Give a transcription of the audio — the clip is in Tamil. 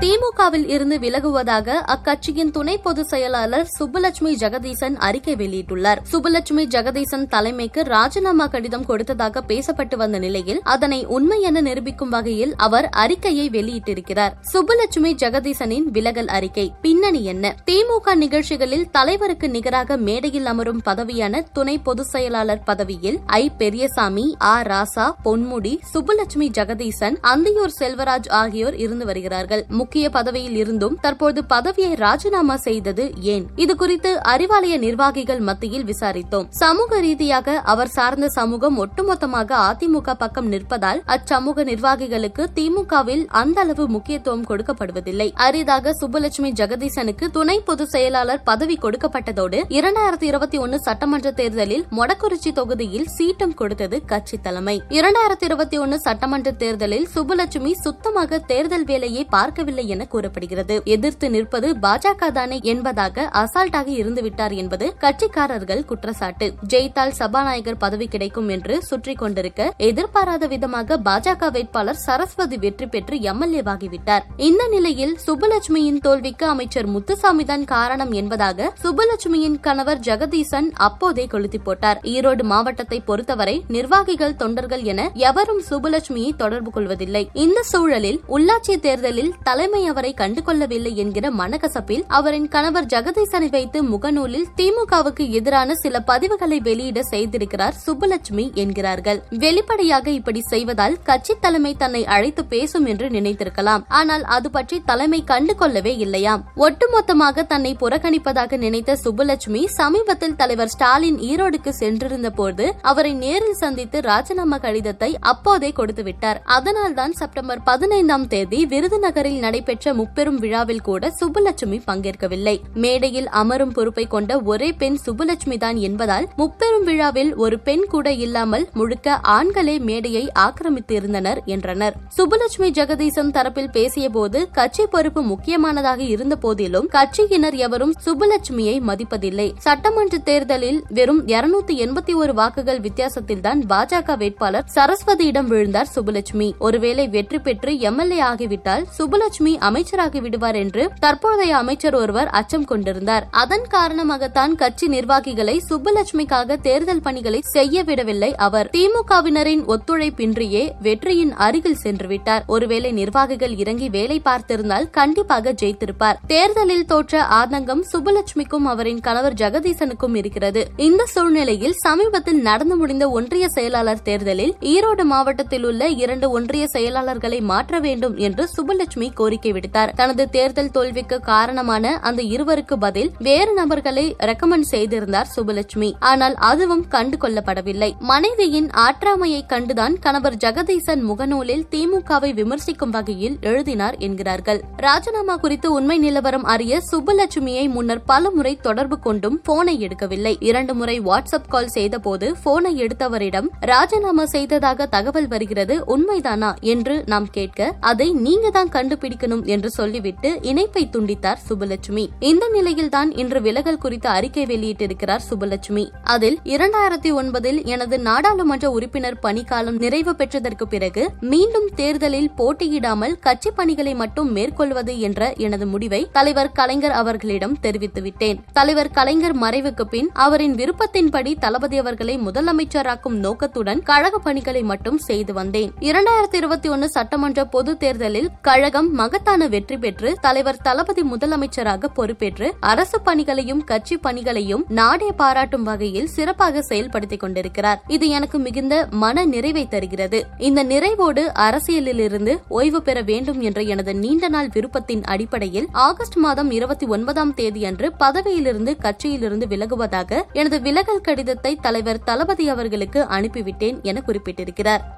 திமுகவில் இருந்து விலகுவதாக அக்கட்சியின் துணை பொதுச் செயலாளர் சுப்புலட்சுமி ஜெகதீசன் அறிக்கை வெளியிட்டுள்ளார். சுப்புலட்சுமி ஜெகதீசன் தலைமைக்கு ராஜினாமா கடிதம் கொடுத்ததாக பேசப்பட்டு வந்த நிலையில் அதனை உண்மை என நிரூபிக்கும் வகையில் அவர் அறிக்கையை வெளியிட்டிருக்கிறார். சுப்புலட்சுமி ஜெகதீசனின் விலகல் அறிக்கை. பின்னணி என்ன? திமுக நிகழ்ச்சிகளில் தலைவருக்கு நிகராக மேடையில் அமரும் பதவியான துணை பொதுச் செயலாளர் பதவியில் ஐ. பெரியசாமி ஆ. ராசா பொன்முடி சுப்புலட்சுமி ஜெகதீசன் அந்தியூர் செல்வராஜ் ஆகியோர் இருந்து வருகிறார்கள். முக்கிய பதவியில் இருந்தும் தற்போது பதவியை ராஜினாமா செய்தது ஏன்? இது குறித்து அறிவாலய நிர்வாகிகள் மத்தியில் விசாரித்தோம். சமூக ரீதியாக அவர் சார்ந்த சமூகம் ஒட்டுமொத்தமாக அதிமுக பக்கம் நிற்பதால் அச்சமூக நிர்வாகிகளுக்கு திமுகவில் அந்த அளவு முக்கியத்துவம் கொடுக்கப்படுவதில்லை. அரிதாக சுப்புலட்சுமி ஜெகதீசனுக்கு துணை பொதுச் செயலாளர் பதவி கொடுக்கப்பட்டதோடு இரண்டாயிரத்தி இருபத்தி ஒன்னு சட்டமன்ற தேர்தலில் மொடக்குறிச்சி தொகுதியில் சீட்டம் கொடுத்தது கட்சி தலைமை. இரண்டாயிரத்தி இருபத்தி ஒன்னு சட்டமன்ற தேர்தலில் சுப்புலட்சுமி சுத்தமாக தேர்தல் வேலையை பார்க்கவில்லை வரவில்லை என கூறப்படுகிறது. எதிர்த்து நிற்பது பாஜக தானே என்பதாக அசால்ட்டாக இருந்துவிட்டார் என்பது கட்சிக்காரர்கள் குற்றச்சாட்டு. ஜெயித்தால் சபாநாயகர் பதவி கிடைக்கும் என்று சுற்றி கொண்டிருக்க எதிர்பாராத விதமாக பாஜக வேட்பாளர் சரஸ்வதி வெற்றி பெற்று எம்எல்ஏவாகிவிட்டார். இந்த நிலையில் சுப்புலட்சுமியின் தோல்விக்கு அமைச்சர் முத்துசாமி தான் காரணம் என்பதாக சுப்புலட்சுமியின் கணவர் ஜெகதீசன் அப்போதே கொளுத்தி போட்டார். ஈரோடு மாவட்டத்தை பொறுத்தவரை நிர்வாகிகள் தொண்டர்கள் என எவரும் சுப்புலட்சுமியை தொடர்பு கொள்வதில்லை. இந்த சூழலில் உள்ளாட்சி தேர்தலில் தலை தலைமை அவரை கண்டுகொள்ளவில்லை என்கிற மனக்கசப்பில் அவரின் கணவர் ஜெகதீசனை வைத்து முகநூலில் திமுகவுக்கு எதிரான சில பதிவுகளை வெளியிட செய்திருக்கிறார் சுப்புலட்சுமி என்கிறார்கள். வெளிப்படையாக இப்படி செய்வதால் கட்சி தலைமை தன்னை அழைத்து பேசும் என்று நினைத்திருக்கலாம். ஆனால் அது பற்றி தலைமை கண்டுகொள்ளவே இல்லையாம். ஒட்டுமொத்தமாக தன்னை புறக்கணிப்பதாக நினைத்த சுப்புலட்சுமி சமீபத்தில் தலைவர் ஸ்டாலின் ஈரோடுக்கு சென்றிருந்த போது அவரை நேரில் சந்தித்து ராஜினாமா கடிதத்தை அப்போதே கொடுத்துவிட்டார். அதனால்தான் செப்டம்பர் பதினைந்தாம் தேதி விருதுநகரில் நடை நடைபெற்ற முப்பெரும் விழாவில் கூட சுப்புலட்சுமி பங்கேற்கவில்லை. மேடையில் அமரும் பொறுப்பை கொண்ட ஒரே பெண் சுப்புலட்சுமி தான் என்பதால் முப்பெரும் விழாவில் ஒரு பெண் கூட இல்லாமல் முழுக்க ஆண்களே மேடையை ஆக்கிரமித்து இருந்தனர் என்றனர். சுப்புலட்சுமி ஜெகதீசன் தரப்பில் பேசியபோது கட்சி பொறுப்பு முக்கியமானதாக இருந்த போதிலும் கட்சியினர் எவரும் சுப்புலட்சுமியை மதிப்பதில்லை. சட்டமன்ற தேர்தலில் வெறும் இருநூத்தி எண்பத்தி ஒரு வாக்குகள் வித்தியாசத்தில்தான் பாஜக வேட்பாளர் சரஸ்வதியிடம் விழுந்தார் சுப்புலட்சுமி. ஒருவேளை வெற்றி பெற்று எம்எல்ஏ ஆகிவிட்டால் சுப்புலட்சுமி லட்சுமி அமைச்சராகி விடுவார் என்று தற்போதைய அமைச்சர் ஒருவர் அச்சம் கொண்டிருந்தார். அதன் காரணமாகத்தான் கட்சி நிர்வாகிகளை சுப்புலட்சுமிக்காக தேர்தல் பணிகளை செய்ய விடவில்லை. அவர் திமுகவினரின் ஒத்துழைப்பின்றியே வெற்றியின் அருகில் சென்றுவிட்டார் ஒருவேளை நிர்வாகிகள் இறங்கி வேலை பார்த்திருந்தால் கண்டிப்பாக ஜெயித்திருப்பார். தேர்தலில் தோற்ற ஆதங்கம் சுப்புலட்சுமிக்கும் அவரின் கணவர் ஜெகதீசனுக்கும் இருக்கிறது. இந்த சூழ்நிலையில் சமீபத்தில் நடந்து முடிந்த ஒன்றிய செயலாளர் தேர்தலில் ஈரோடு மாவட்டத்தில் உள்ள இரண்டு ஒன்றிய செயலாளர்களை மாற்ற வேண்டும் என்று சுப்புலட்சுமி கோரி கோரிக்கை விடுத்தார். தனது தேர்தல் தோல்விக்கு காரணமான அந்த இருவருக்கு பதில் வேறு நபர்களை ரெக்கமெண்ட் செய்திருந்தார் சுபலட்சுமி ஆனால் அதுவும் கண்டு கொள்ளப்படவில்லை. மனைவியின் ஆற்றாமையை கண்டுதான் கணவர் ஜெகதீசன் முகநூலில் திமுகவை விமர்சிக்கும் வகையில் எழுதினார் என்கிறார்கள். ராஜினாமா குறித்து உண்மை நிலவரம் அறிய சுப்புலட்சுமியை முன்னர் பல முறை தொடர்பு கொண்டும் போனை எடுக்கவில்லை. இரண்டு முறை வாட்ஸ்அப் கால் செய்தபோது போனை எடுத்தவரிடம் ராஜினாமா செய்ததாக தகவல் வருகிறது உண்மைதானா என்று நாம் கேட்க அதை நீங்க தான் கண்டுபிடிக்க வைக்கணும் என்று சொல்லிவிட்டு இணைப்பை துண்டித்தார் சுபலட்சுமி இந்த நிலையில்தான் இன்று விலகல் குறித்து அறிக்கை வெளியிட்டிருக்கிறார் சுபலட்சுமி அதில் இரண்டாயிரத்தி ஒன்பதில் எனது நாடாளுமன்ற உறுப்பினர் பணிக்காலம் நிறைவு பெற்றதற்கு பிறகு மீண்டும் தேர்தலில் போட்டியிடாமல் கட்சி பணிகளை மட்டும் மேற்கொள்வது என்ற எனது முடிவை தலைவர் கலைஞர் அவர்களிடம் தெரிவித்துவிட்டேன் தலைவர் கலைஞர் மறைவுக்கு பின் அவரின் விருப்பத்தின்படி தளபதி அவர்களை முதலமைச்சராக்கும் நோக்கத்துடன் கழக பணிகளை மட்டும் செய்து வந்தேன். இரண்டாயிரத்தி இருபத்தி ஒன்னு சட்டமன்ற பொது தேர்தலில் கழகம் மகத்தான வெற்றி பெற்று தலைவர் தளபதி முதலமைச்சராக பொறுப்பேற்று அரசு பணிகளையும் கட்சி பணிகளையும் நாடே பாராட்டும் வகையில் சிறப்பாக செயல்படுத்திக் கொண்டிருக்கிறார். இது எனக்கு மிகுந்த மன நிறைவை தருகிறது. இந்த நிறைவோடு அரசியலிலிருந்து ஓய்வு பெற வேண்டும் என்ற எனது நீண்ட நாள் விருப்பத்தின் அடிப்படையில் ஆகஸ்ட் மாதம் இருபத்தி ஒன்பதாம் தேதியன்று பதவியிலிருந்து கட்சியிலிருந்து விலகுவதாக எனது விலகல் கடிதத்தை தலைவர் தளபதி அவர்களுக்கு அனுப்பிவிட்டேன் என குறிப்பிட்டிருக்கிறார்.